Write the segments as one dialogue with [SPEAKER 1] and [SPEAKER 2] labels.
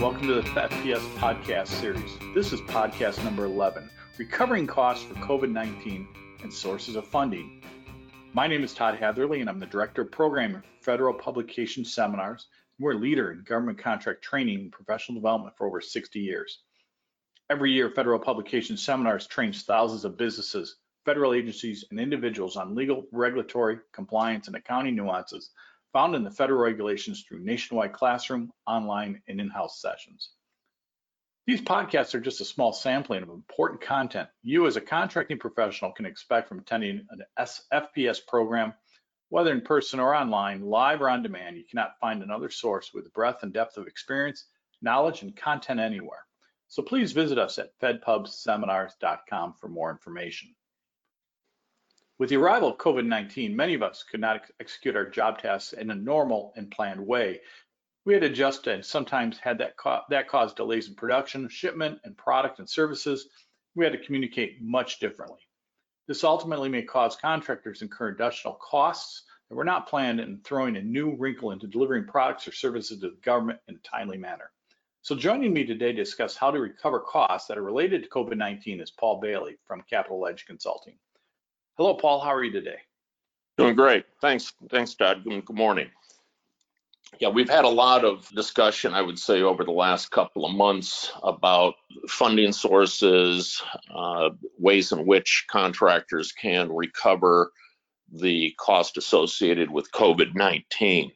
[SPEAKER 1] Welcome to the FPS podcast series. This is podcast number 11 Recovering Costs for COVID 19 and Sources of Funding. My name is Todd Hatherley, and I'm the Director of Programming for Federal Publication Seminars. We're a leader in government contract training and professional development for over 60 years. Every year, Federal Publication Seminars trains thousands of businesses, federal agencies, and individuals on legal, regulatory, compliance, and accounting nuances found in the federal regulations through nationwide classroom, online, and in-house sessions. These podcasts are just a small sampling of important content you as a contracting professional can expect from attending an FPS program, whether in person or online, live or on demand. You cannot find another source with breadth and depth of experience, knowledge, and content anywhere. So please visit us at fedpubseminars.com for more information. With the arrival of COVID-19, many of us could not ex execute our job tasks in a normal and planned way. We had to adjust and sometimes had that, co that caused delays in production, shipment, and product and services. We had to communicate much differently. This ultimately may cause contractors incur additional costs that were not planned and throwing a new wrinkle into delivering products or services to the government in a timely manner. So joining me today to discuss how to recover costs that are related to COVID-19 is Paul Bailey from Capital Edge Consulting. Hello, Paul. How are you today?
[SPEAKER 2] Doing great. Thanks. Thanks, Todd. Good morning. Yeah, we've had a lot of discussion, I would say, over the last couple of months about funding sources, uh, ways in which contractors can recover the cost associated with COVID-19.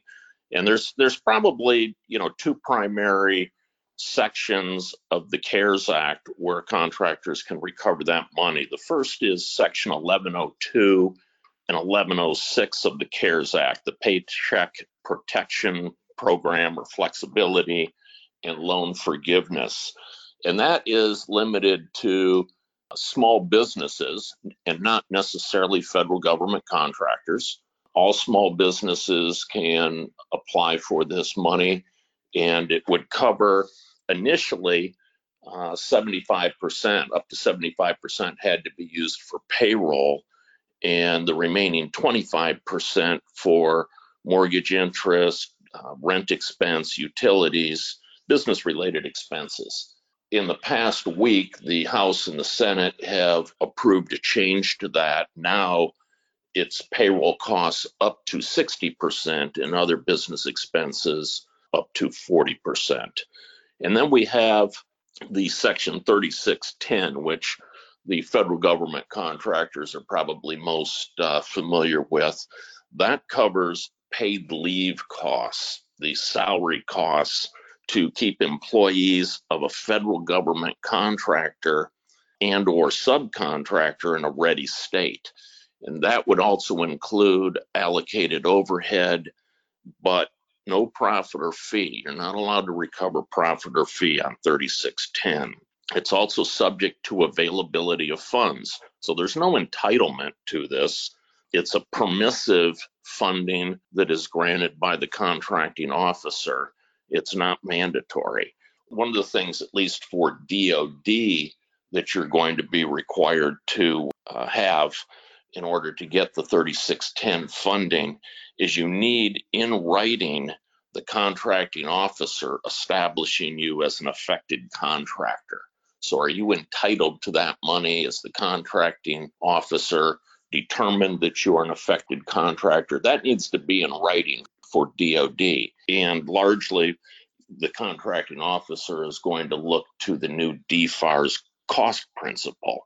[SPEAKER 2] And there's there's probably you know two primary sections of the CARES Act where contractors can recover that money. The first is Section 1102 and 1106 of the CARES Act, the Paycheck Protection Program or flexibility and loan forgiveness. And that is limited to small businesses and not necessarily federal government contractors. All small businesses can apply for this money and it would cover initially uh, 75%, up to 75% had to be used for payroll, and the remaining 25% for mortgage interest, uh, rent expense, utilities, business related expenses. In the past week, the House and the Senate have approved a change to that. Now it's payroll costs up to 60% and other business expenses up to 40%. And then we have the Section 3610, which the federal government contractors are probably most uh, familiar with. That covers paid leave costs, the salary costs to keep employees of a federal government contractor and or subcontractor in a ready state. And that would also include allocated overhead, but no profit or fee. You're not allowed to recover profit or fee on 3610. It's also subject to availability of funds. So there's no entitlement to this. It's a permissive funding that is granted by the contracting officer. It's not mandatory. One of the things, at least for DOD, that you're going to be required to uh, have in order to get the 3610 funding is you need in writing the contracting officer establishing you as an affected contractor. So are you entitled to that money as the contracting officer determined that you are an affected contractor? That needs to be in writing for DOD. And largely, the contracting officer is going to look to the new DFARS cost principle.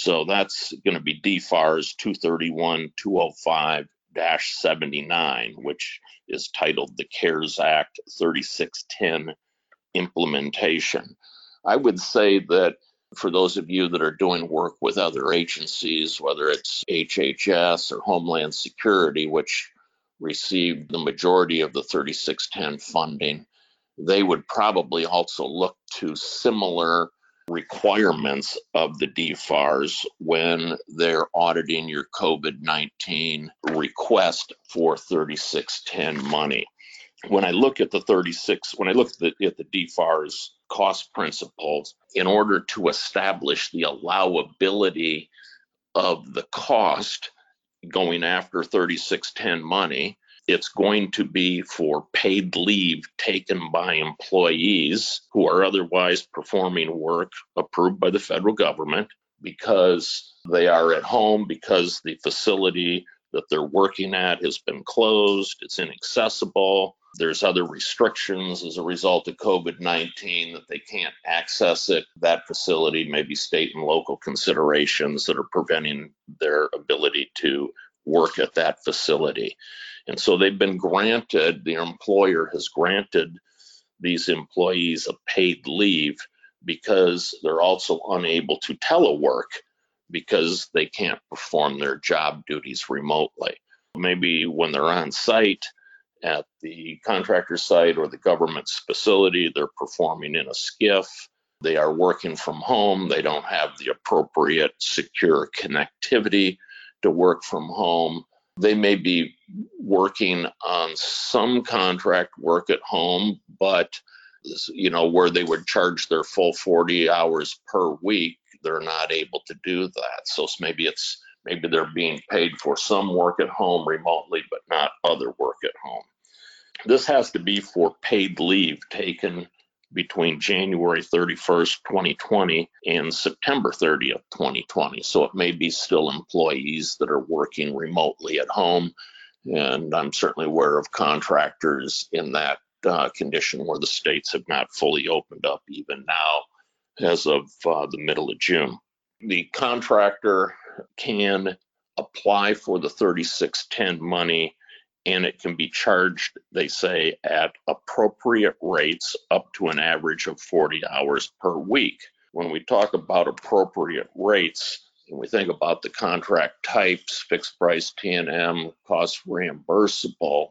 [SPEAKER 2] So that's going to be DFARS 231 205 79, which is titled the CARES Act 3610 implementation. I would say that for those of you that are doing work with other agencies, whether it's HHS or Homeland Security, which received the majority of the 3610 funding, they would probably also look to similar requirements of the DFARS when they're auditing your COVID 19 request for 3610 money. When I look at the 36, when I look at the, at the DFARS cost principles, in order to establish the allowability of the cost going after 3610 money, it's going to be for paid leave taken by employees who are otherwise performing work approved by the federal government because they are at home, because the facility that they're working at has been closed, it's inaccessible. There's other restrictions as a result of COVID 19 that they can't access it. That facility, maybe state and local considerations that are preventing their ability to work at that facility. And so they've been granted, the employer has granted these employees a paid leave because they're also unable to telework because they can't perform their job duties remotely. Maybe when they're on site at the contractor site or the government's facility, they're performing in a SCIF. They are working from home. They don't have the appropriate secure connectivity to work from home. They may be working on some contract work at home, but you know where they would charge their full 40 hours per week, they're not able to do that. So maybe it's maybe they're being paid for some work at home remotely, but not other work at home. This has to be for paid leave taken between January 31st, 2020 and September 30th, 2020. So it may be still employees that are working remotely at home. And I'm certainly aware of contractors in that uh, condition where the states have not fully opened up even now as of uh, the middle of June. The contractor can apply for the 3610 money and it can be charged, they say, at appropriate rates up to an average of 40 hours per week. When we talk about appropriate rates, and we think about the contract types, fixed price T&M, cost reimbursable,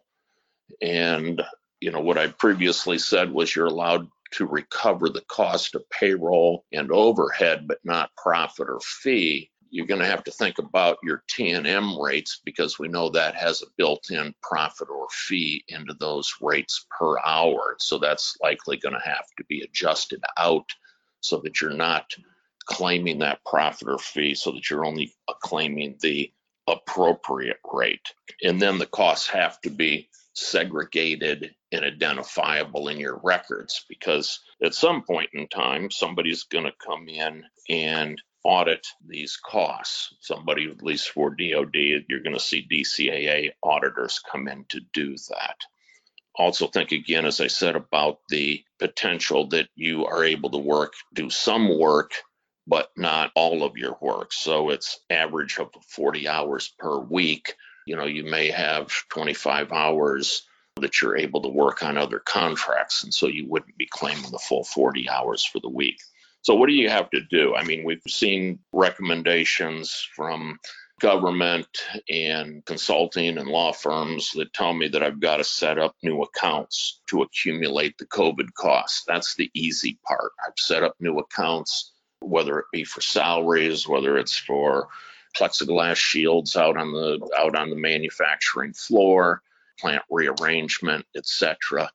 [SPEAKER 2] and you know what I previously said was you're allowed to recover the cost of payroll and overhead, but not profit or fee you're going to have to think about your T&M rates because we know that has a built-in profit or fee into those rates per hour. So that's likely going to have to be adjusted out so that you're not claiming that profit or fee so that you're only claiming the appropriate rate. And then the costs have to be segregated and identifiable in your records because at some point in time somebody's going to come in and audit these costs. Somebody, at least for DoD, you're going to see DCAA auditors come in to do that. Also, think again, as I said, about the potential that you are able to work, do some work, but not all of your work. So it's average of 40 hours per week. You know, you may have 25 hours that you're able to work on other contracts. And so you wouldn't be claiming the full 40 hours for the week. So, what do you have to do? I mean, we've seen recommendations from government and consulting and law firms that tell me that I've got to set up new accounts to accumulate the COVID costs. That's the easy part. I've set up new accounts, whether it be for salaries, whether it's for plexiglass shields out on the out on the manufacturing floor, plant rearrangement, etc.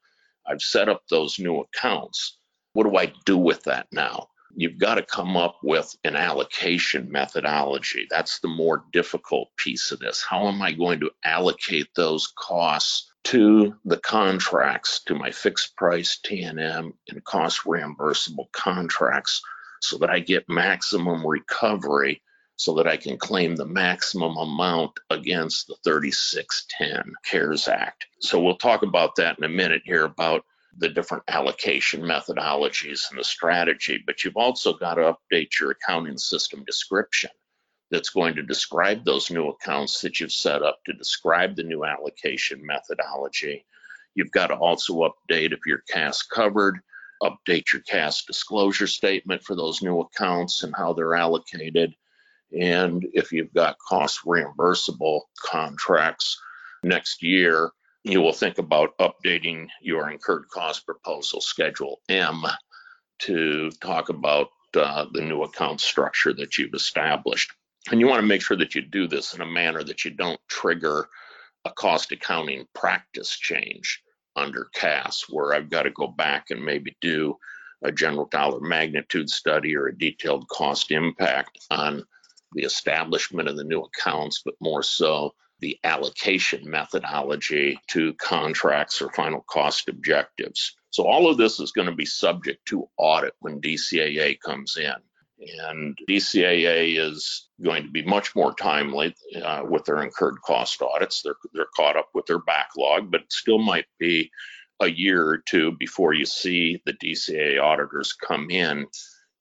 [SPEAKER 2] I've set up those new accounts. What do I do with that now? You've got to come up with an allocation methodology. That's the more difficult piece of this. How am I going to allocate those costs to the contracts, to my fixed price T&M and cost reimbursable contracts so that I get maximum recovery so that I can claim the maximum amount against the 3610 CARES Act. So we'll talk about that in a minute here about the different allocation methodologies and the strategy, but you've also got to update your accounting system description that's going to describe those new accounts that you've set up to describe the new allocation methodology. You've got to also update if you're CAS covered, update your CAS disclosure statement for those new accounts and how they're allocated. And if you've got cost reimbursable contracts next year, you will think about updating your incurred cost proposal schedule M to talk about uh, the new account structure that you've established. And you want to make sure that you do this in a manner that you don't trigger a cost accounting practice change under CAS, where I've got to go back and maybe do a general dollar magnitude study or a detailed cost impact on the establishment of the new accounts, but more so the allocation methodology to contracts or final cost objectives. So all of this is going to be subject to audit when DCAA comes in. And DCAA is going to be much more timely uh, with their incurred cost audits. They're, they're caught up with their backlog, but it still might be a year or two before you see the DCAA auditors come in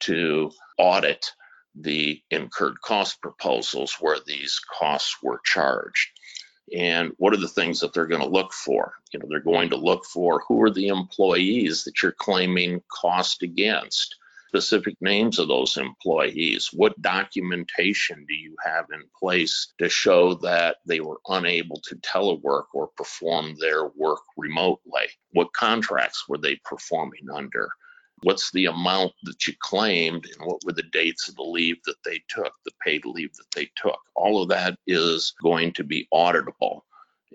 [SPEAKER 2] to audit the incurred cost proposals where these costs were charged. And what are the things that they're going to look for? You know, they're going to look for who are the employees that you're claiming cost against, specific names of those employees. What documentation do you have in place to show that they were unable to telework or perform their work remotely? What contracts were they performing under? What's the amount that you claimed and what were the dates of the leave that they took, the paid leave that they took. All of that is going to be auditable.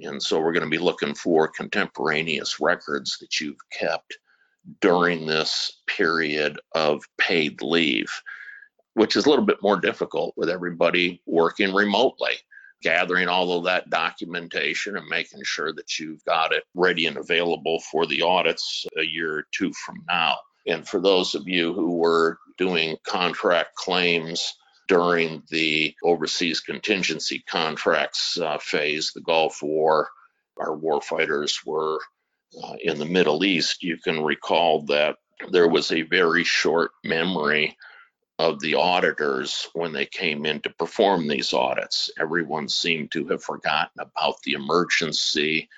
[SPEAKER 2] And so we're going to be looking for contemporaneous records that you've kept during this period of paid leave, which is a little bit more difficult with everybody working remotely. Gathering all of that documentation and making sure that you've got it ready and available for the audits a year or two from now. And for those of you who were doing contract claims during the overseas contingency contracts uh, phase, the Gulf War, our warfighters were uh, in the Middle East, you can recall that there was a very short memory of the auditors when they came in to perform these audits. Everyone seemed to have forgotten about the emergency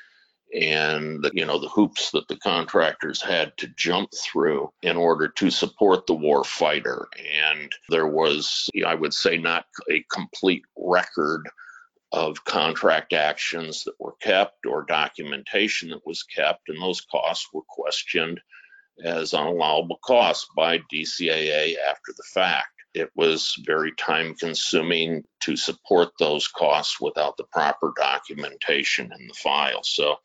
[SPEAKER 2] and you know the hoops that the contractors had to jump through in order to support the war fighter. And there was i would say not a complete record of contract actions that were kept or documentation that was kept. And those costs were questioned as unallowable costs by DCAA after the fact it was very time consuming to support those costs without the proper documentation in the file. So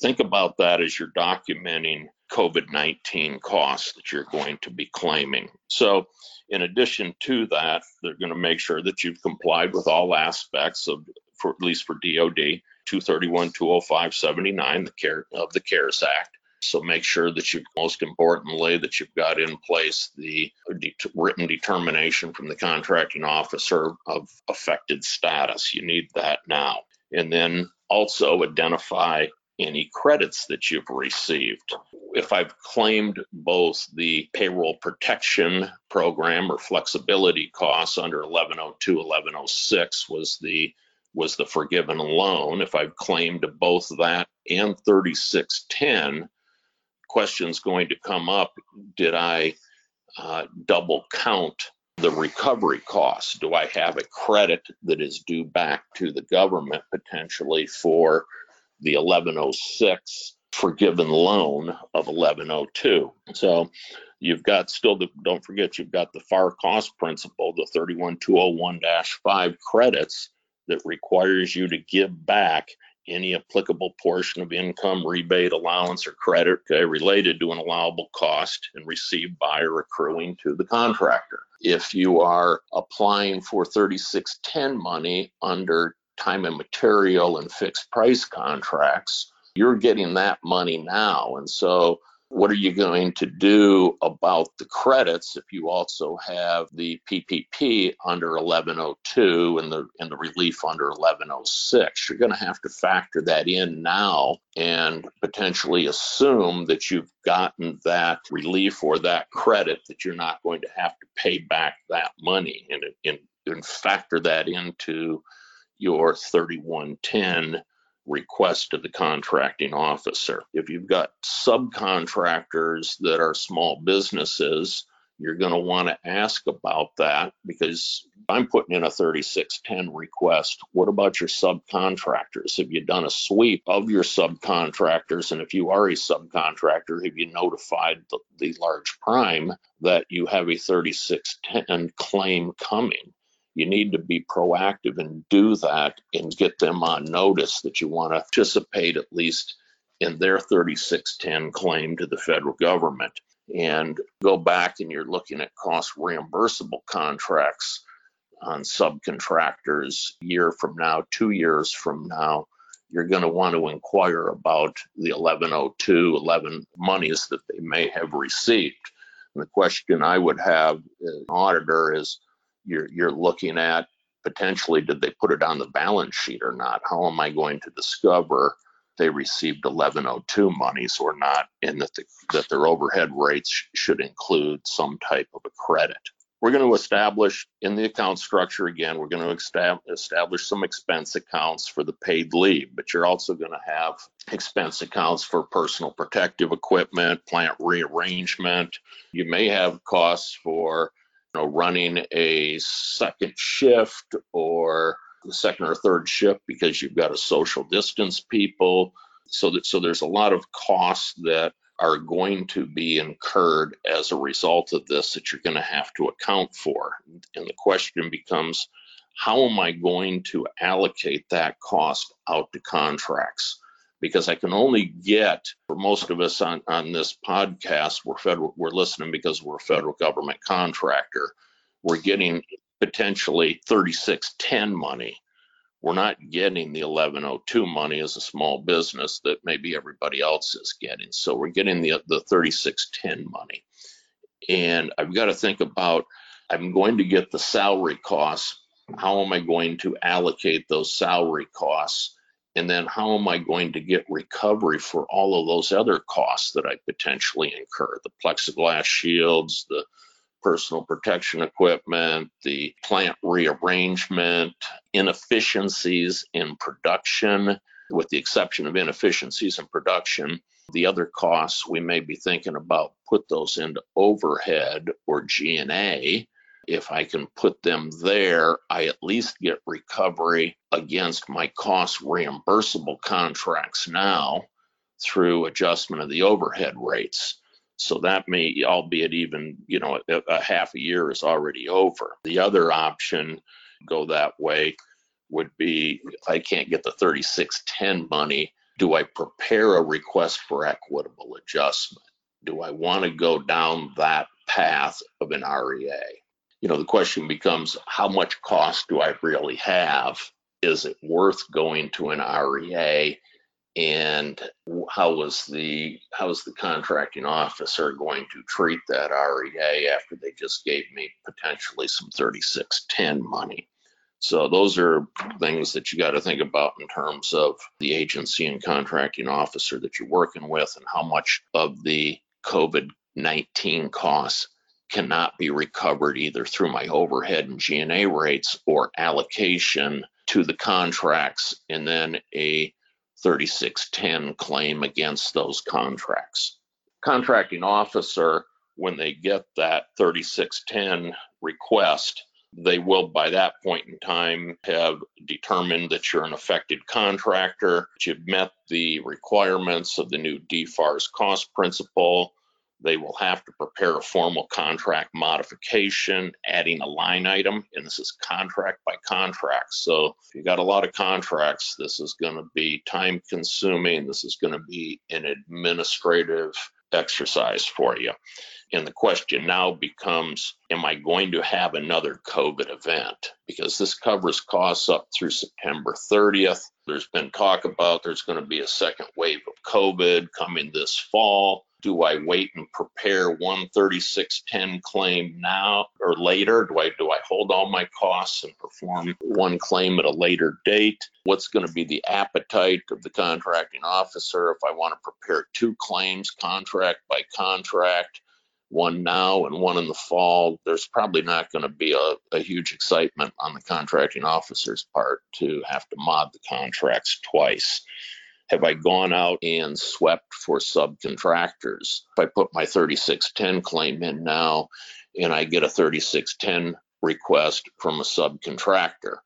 [SPEAKER 2] think about that as you're documenting COVID 19 costs that you're going to be claiming. So, in addition to that, they're going to make sure that you've complied with all aspects of, for at least for DoD, 231, 205, 79 the care, of the CARES Act. So make sure that you, most importantly, that you've got in place the de- written determination from the contracting officer of affected status. You need that now. And then also identify any credits that you've received. If I've claimed both the payroll protection program or flexibility costs under 1102, 1106 was the was the forgiven loan. If I've claimed both that and 3610, questions going to come up did I uh, double count the recovery costs? Do I have a credit that is due back to the government potentially for the 1106 forgiven loan of 1102? So you've got still the, don't forget, you've got the FAR cost principle, the 31201 5 credits that requires you to give back any applicable portion of income, rebate, allowance, or credit okay, related to an allowable cost and received by or accruing to the contractor. If you are applying for 3610 money under time and material and fixed price contracts, you're getting that money now. And so what are you going to do about the credits if you also have the PPP under 1102 and the and the relief under 1106? You're going to have to factor that in now and potentially assume that you've gotten that relief or that credit that you're not going to have to pay back that money and, and, and factor that into your 3110 request to the contracting officer. If you've got subcontractors that are small businesses, you're going to want to ask about that because I'm putting in a 3610 request. What about your subcontractors? Have you done a sweep of your subcontractors? And if you are a subcontractor, have you notified the, the large prime that you have a 3610 claim coming? You need to be proactive and do that and get them on notice that you want to participate at least in their 3610 claim to the federal government and go back and you're looking at cost reimbursable contracts on subcontractors year from now, two years from now, you're going to want to inquire about the 1102, 11 monies that they may have received. And the question I would have an auditor is you're, you're looking at potentially did they put it on the balance sheet or not? How am I going to discover they received 1102 monies or not, and that, the, that their overhead rates should include some type of a credit? We're going to establish in the account structure again, we're going to establish some expense accounts for the paid leave, but you're also going to have expense accounts for personal protective equipment, plant rearrangement. You may have costs for know, running a second shift or the second or third shift because you've got to social distance people. So that so there's a lot of costs that are going to be incurred as a result of this that you're going to have to account for. And the question becomes, how am I going to allocate that cost out to contracts? Because I can only get, for most of us on, on this podcast, we're federal, we're listening because we're a federal government contractor. We're getting potentially 3610 money we're not getting the 1102 money as a small business that maybe everybody else is getting. So we're getting the, the 3610 money. And I've got to think about I'm going to get the salary costs. How am I going to allocate those salary costs? And then how am I going to get recovery for all of those other costs that I potentially incur? The plexiglass shields, the personal protection equipment, the plant rearrangement, inefficiencies in production, with the exception of inefficiencies in production. The other costs we may be thinking about put those into overhead or G&A. If I can put them there, I at least get recovery against my cost reimbursable contracts now through adjustment of the overhead rates. So that may, albeit even, you know, a, a half a year is already over. The other option, go that way, would be I can't get the 3610 money, do I prepare a request for equitable adjustment? Do I want to go down that path of an REA? You know, the question becomes how much cost do I really have? Is it worth going to an REA and how was the how was the contracting officer going to treat that REA after they just gave me potentially some 3610 money? So those are things that you got to think about in terms of the agency and contracting officer that you're working with and how much of the COVID-19 costs cannot be recovered either through my overhead and G&A rates or allocation to the contracts and then a 3610 claim against those contracts. Contracting officer, when they get that 3610 request, they will by that point in time have determined that you're an affected contractor, that you've met the requirements of the new DFARS cost principle, they will have to prepare a formal contract modification, adding a line item, and this is contract by contract. So if you got a lot of contracts, this is going to be time consuming. This is going to be an administrative exercise for you. And the question now becomes Am I going to have another COVID event? Because this covers costs up through September 30th. There's been talk about there's going to be a second wave of COVID coming this fall. Do I wait and prepare 13610 claim now or later? Do I do I hold all my costs and perform one claim at a later date? What's going to be the appetite of the contracting officer if I want to prepare two claims contract by contract? one now and one in the fall, there's probably not going to be a, a, huge excitement on the contracting officer's part to have to mod the contracts twice. Have I gone out and swept for subcontractors? If I put my 3610 claim in now and I get a 3610 request from a subcontractor,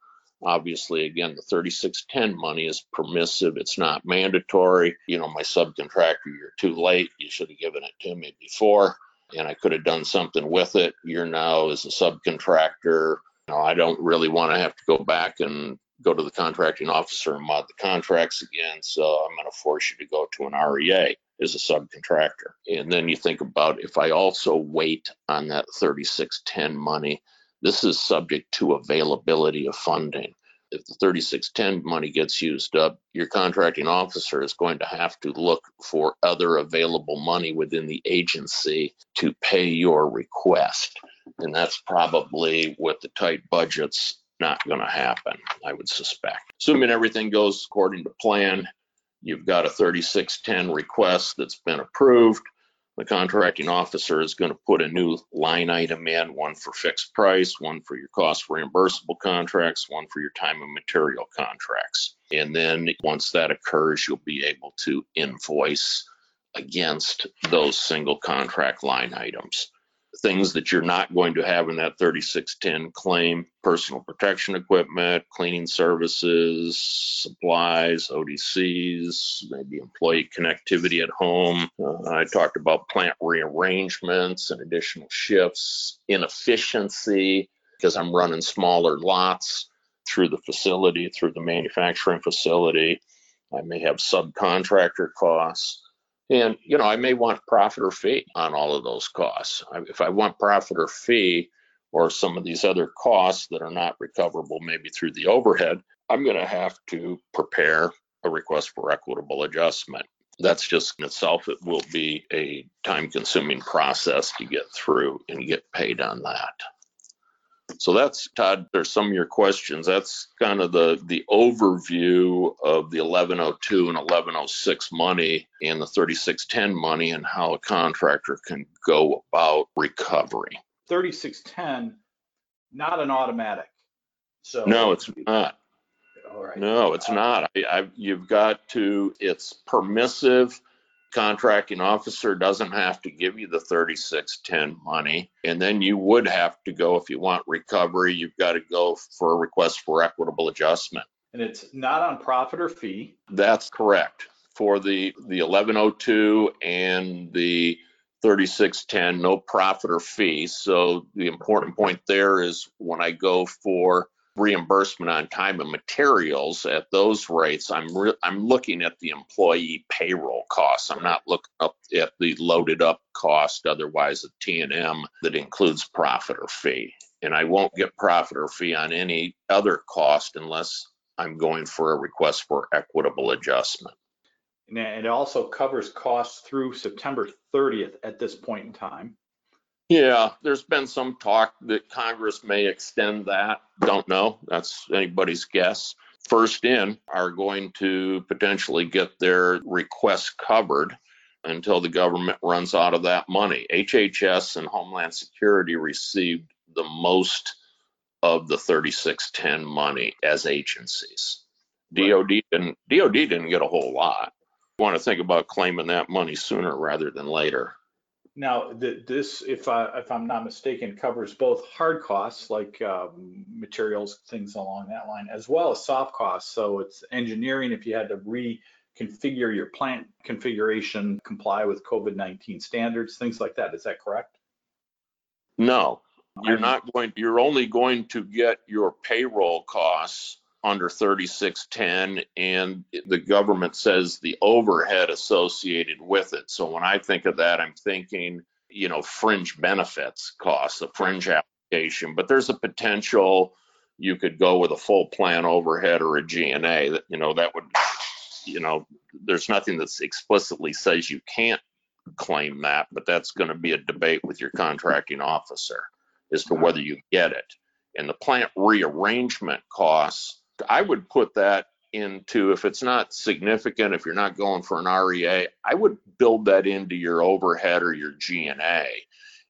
[SPEAKER 2] obviously again the 3610 money is permissive it's not mandatory you know my subcontractor you're too late you should have given it to me before and I could have done something with it. You're now as a subcontractor. I don't really want to have to go back and go to the contracting officer and mod the contracts again. So I'm going to force you to go to an REA as a subcontractor. And then you think about if I also wait on that 3610 money, This is subject to availability of funding. If the 3610 money gets used up, your contracting officer is going to have to look for other available money within the agency to pay your request. And that's probably with the tight budgets not going to happen, I would suspect. Assuming everything goes according to plan, you've got a 3610 request that's been approved. The contracting officer is going to put a new line item in, one for fixed price, one for your cost reimbursable contracts, one for your time and material contracts. And then once that occurs, you'll be able to invoice against those single contract line items things that you're not going to have in that 3610 claim personal protection equipment, cleaning services, supplies, ODCs, maybe employee connectivity at home. Uh, I talked about plant rearrangements and additional shifts, inefficiency because I'm running smaller lots through the facility, through the manufacturing facility. I may have subcontractor costs. And, you know, I may want profit or fee on all of those costs. If I want profit or fee or some of these other costs that are not recoverable, maybe through the overhead, I'm going to have to prepare a request for equitable adjustment. That's just in itself, it will be a time consuming process to get through and get paid on that. So that's Todd. There's some of your questions. That's kind of the the overview of the 1102 and 1106 money and the 3610 money and how a contractor can go about recovery.
[SPEAKER 1] 3610, not an automatic. So
[SPEAKER 2] no, it's not.
[SPEAKER 1] All right.
[SPEAKER 2] No, it's uh, not. I, I, you've got to. It's permissive contracting officer doesn't have to give you the 3610 money. And then you would have to go, if you want recovery, you've got to go for a request for equitable adjustment.
[SPEAKER 1] And it's not on profit or fee.
[SPEAKER 2] That's correct. For the, the 1102 and the 3610, no profit or fee. So the important point there is when I go for reimbursement on time and materials at those rates, I'm re- I'm looking at the employee payroll costs. I'm not looking up at the loaded up cost, otherwise a T&M that includes profit or fee. And I won't get profit or fee on any other cost unless I'm going for a request for equitable adjustment.
[SPEAKER 1] And it also covers costs through September 30th at this point in time.
[SPEAKER 2] Yeah, there's been some talk that Congress may extend that. Don't know. That's anybody's guess. First in are going to potentially get their requests covered until the government runs out of that money. HHS and Homeland Security received the most of the 3610 money as agencies. DOD didn't DOD didn't get a whole lot. You Want to think about claiming that money sooner rather than later.
[SPEAKER 1] Now, th- this, if I, if I'm not mistaken, covers both hard costs like um, materials, things along that line, as well as soft costs. So it's engineering if you had to reconfigure your plant configuration, comply with COVID-19 standards, things like that. Is that correct?
[SPEAKER 2] No, you're not going, you're only going to get your payroll costs under 3610 and the government says the overhead associated with it. So when I think of that, I'm thinking, you know, fringe benefits costs, a fringe application, but there's a potential you could go with a full plan overhead or a G&A that, you know, that would, you know, there's nothing that explicitly says you can't claim that, but that's going to be a debate with your contracting officer as to whether you get it. And the plant rearrangement costs, I would put that into if it's not significant, if you're not going for an REA, I would build that into your overhead or your G&A.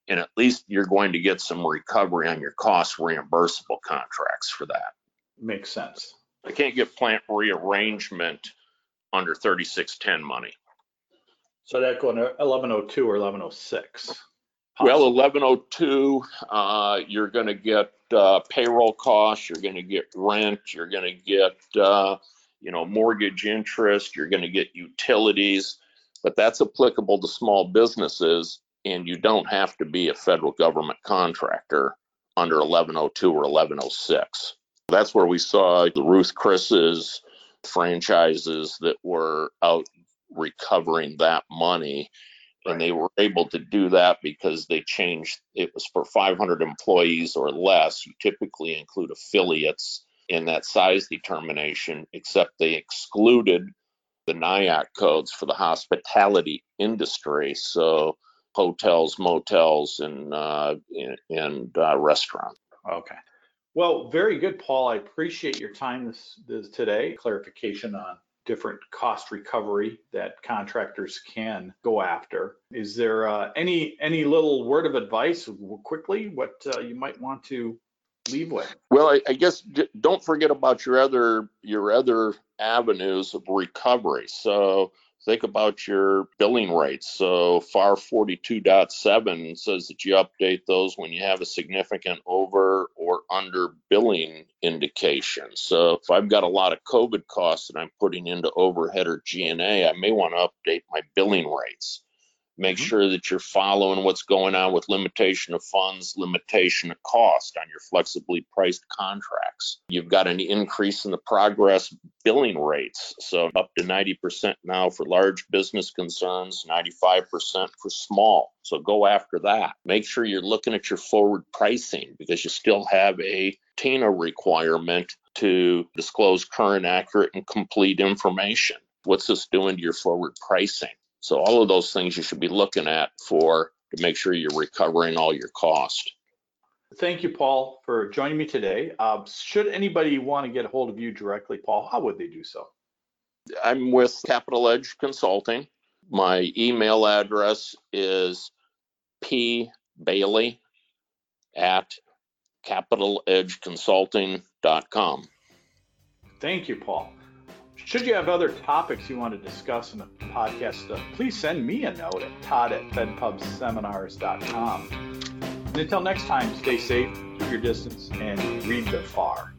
[SPEAKER 2] And at least you're going to get some recovery on your cost reimbursable contracts for that.
[SPEAKER 1] Makes sense.
[SPEAKER 2] I can't get plant rearrangement under 3610 money.
[SPEAKER 1] So that going to 1102 or 1106.
[SPEAKER 2] Well, 1102, uh, you're going to get uh, payroll costs, you're going to get rent, you're going to get, uh, you know, mortgage interest, you're going to get utilities, but that's applicable to small businesses, and you don't have to be a federal government contractor under 1102 or 1106. That's where we saw the Ruth Chris's franchises that were out recovering that money And they were able to do that because they changed it was for 500 employees or less. You typically include affiliates in that size determination, except they excluded the NAICS codes for the hospitality industry. So hotels, motels, and uh, and uh, restaurants.
[SPEAKER 1] Okay. Well, very good, Paul. I appreciate your time this, this today. Clarification on different cost recovery that contractors can go after. Is there uh, any any little word of advice quickly what uh, you might want to leave with?
[SPEAKER 2] Well, I, I guess don't forget about your other your other avenues of recovery. So think about your billing rates. So FAR 42.7 says that you update those when you have a significant over or under billing indication. So if I've got a lot of COVID costs that I'm putting into overhead or G&A, I may want to update my billing rates. Make mm-hmm. sure that you're following what's going on with limitation of funds, limitation of cost on your flexibly priced contracts. You've got an increase in the progress billing rates. So up to 90% now for large business concerns, 95% for small. So go after that. Make sure you're looking at your forward pricing because you still have a TINA requirement to disclose current, accurate, and complete information. What's this doing to your forward pricing? So all of those things you should be looking at for to make sure you're recovering all your cost.
[SPEAKER 1] Thank you, Paul, for joining me today. Uh, should anybody want to get a hold of you directly, Paul, how would they do so?
[SPEAKER 2] I'm with Capital Edge Consulting. My email address is pbailey at capitaledgeconsulting.com.
[SPEAKER 1] Thank you, Paul. Should you have other topics you want to discuss in the podcast, uh, please send me a note at todd at fedpubseminars.com. And until next time, stay safe, keep your distance, and read the FAR.